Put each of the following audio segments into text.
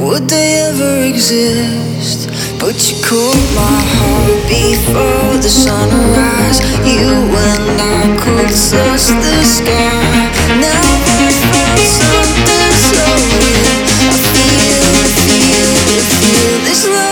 Would they ever exist? But you cooled my heart before the sunrise. You and I could touch the sky. Now I found something so real. I feel, I feel, I feel this love.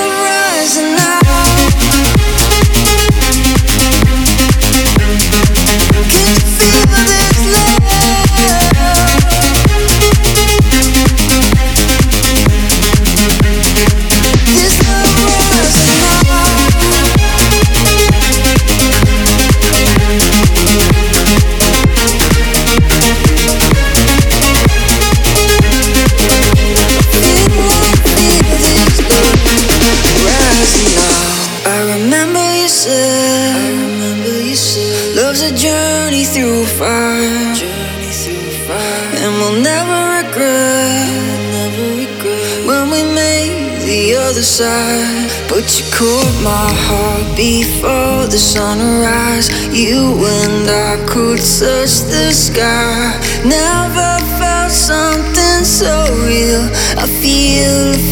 sunrise, you and I could touch the sky. Never felt something so real. I feel.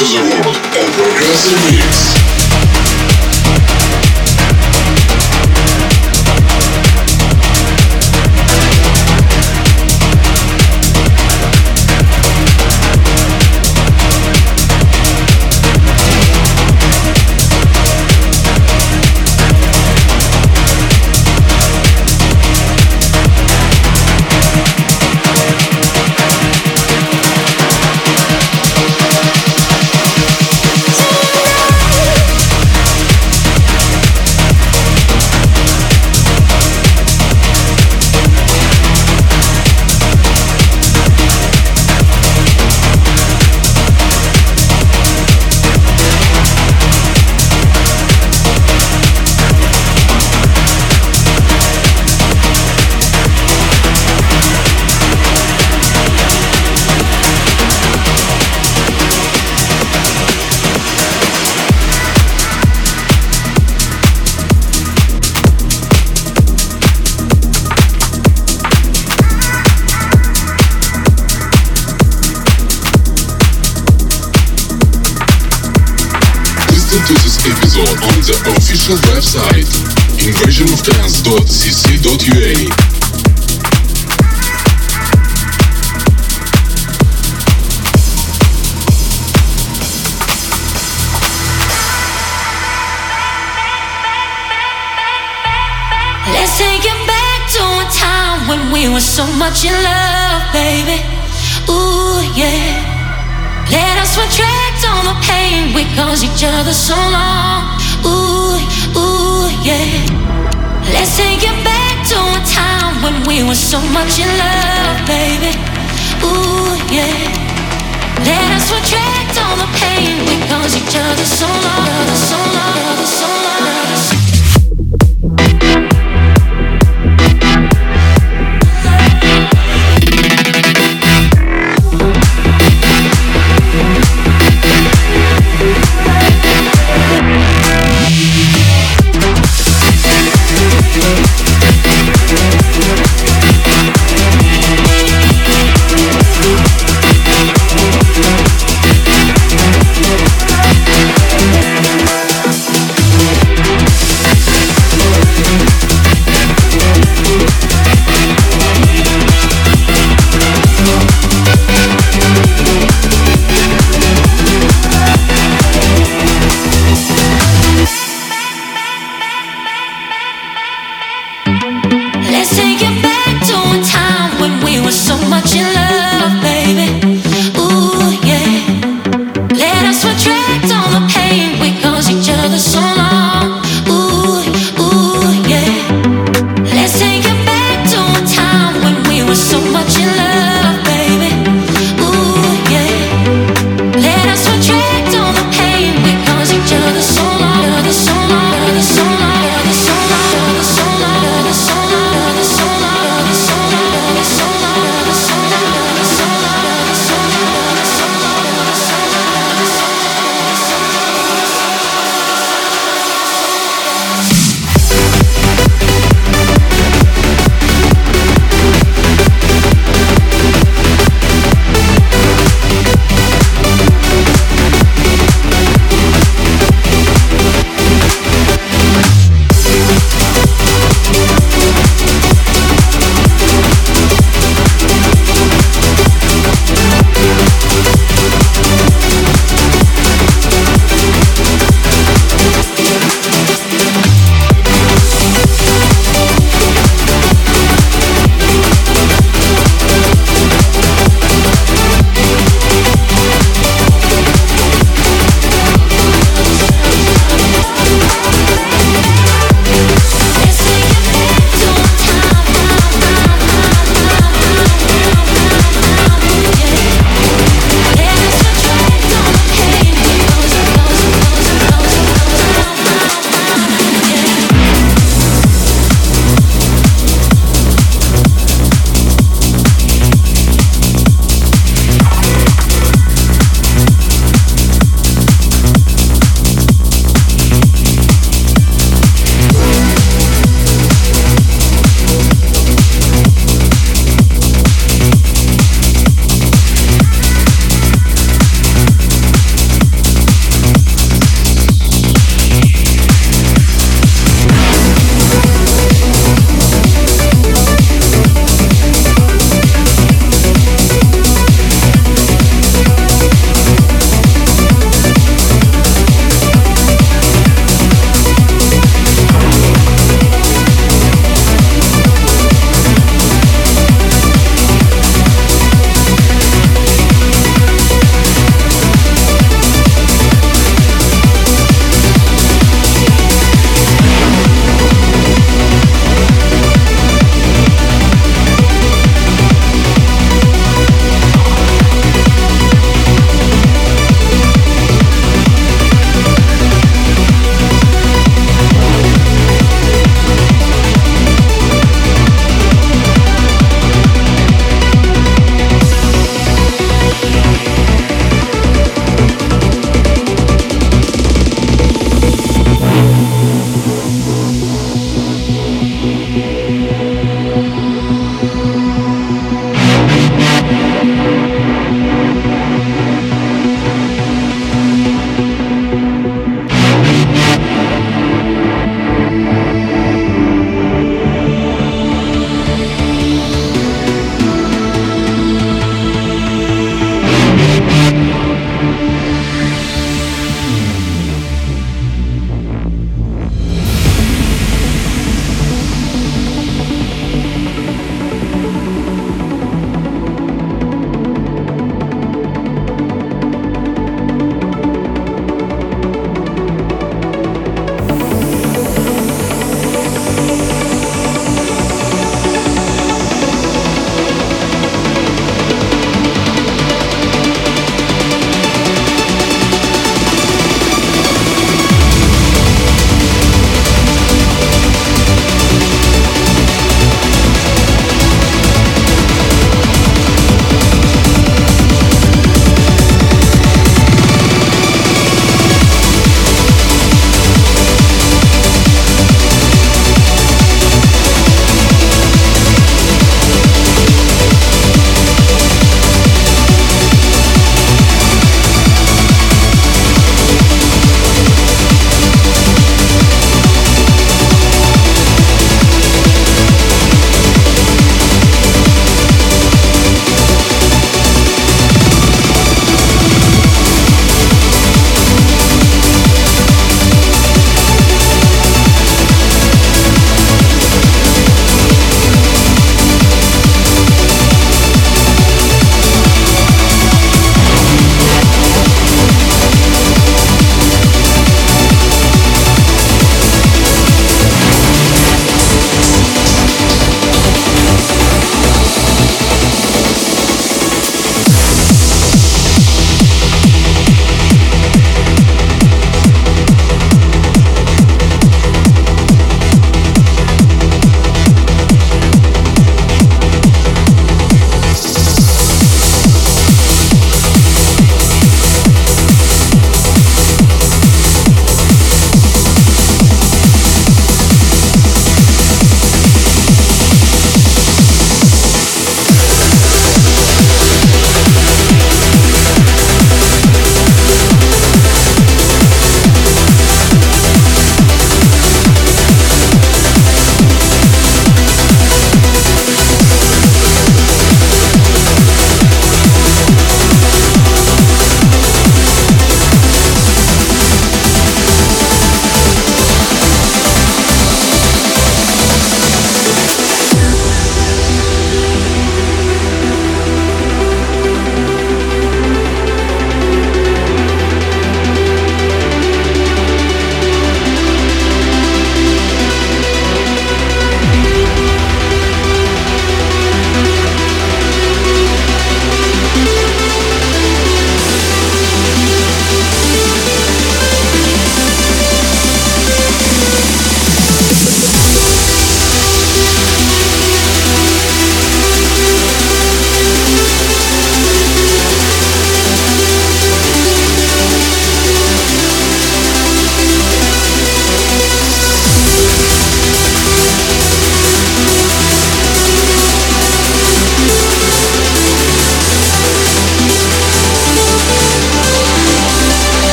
DJM Ever Mix. We caused each other so long. Ooh, ooh, yeah. Let's take it back to a time when we were so much in love, baby. Ooh, yeah. Let us retract all the pain we caused each other so long, so long.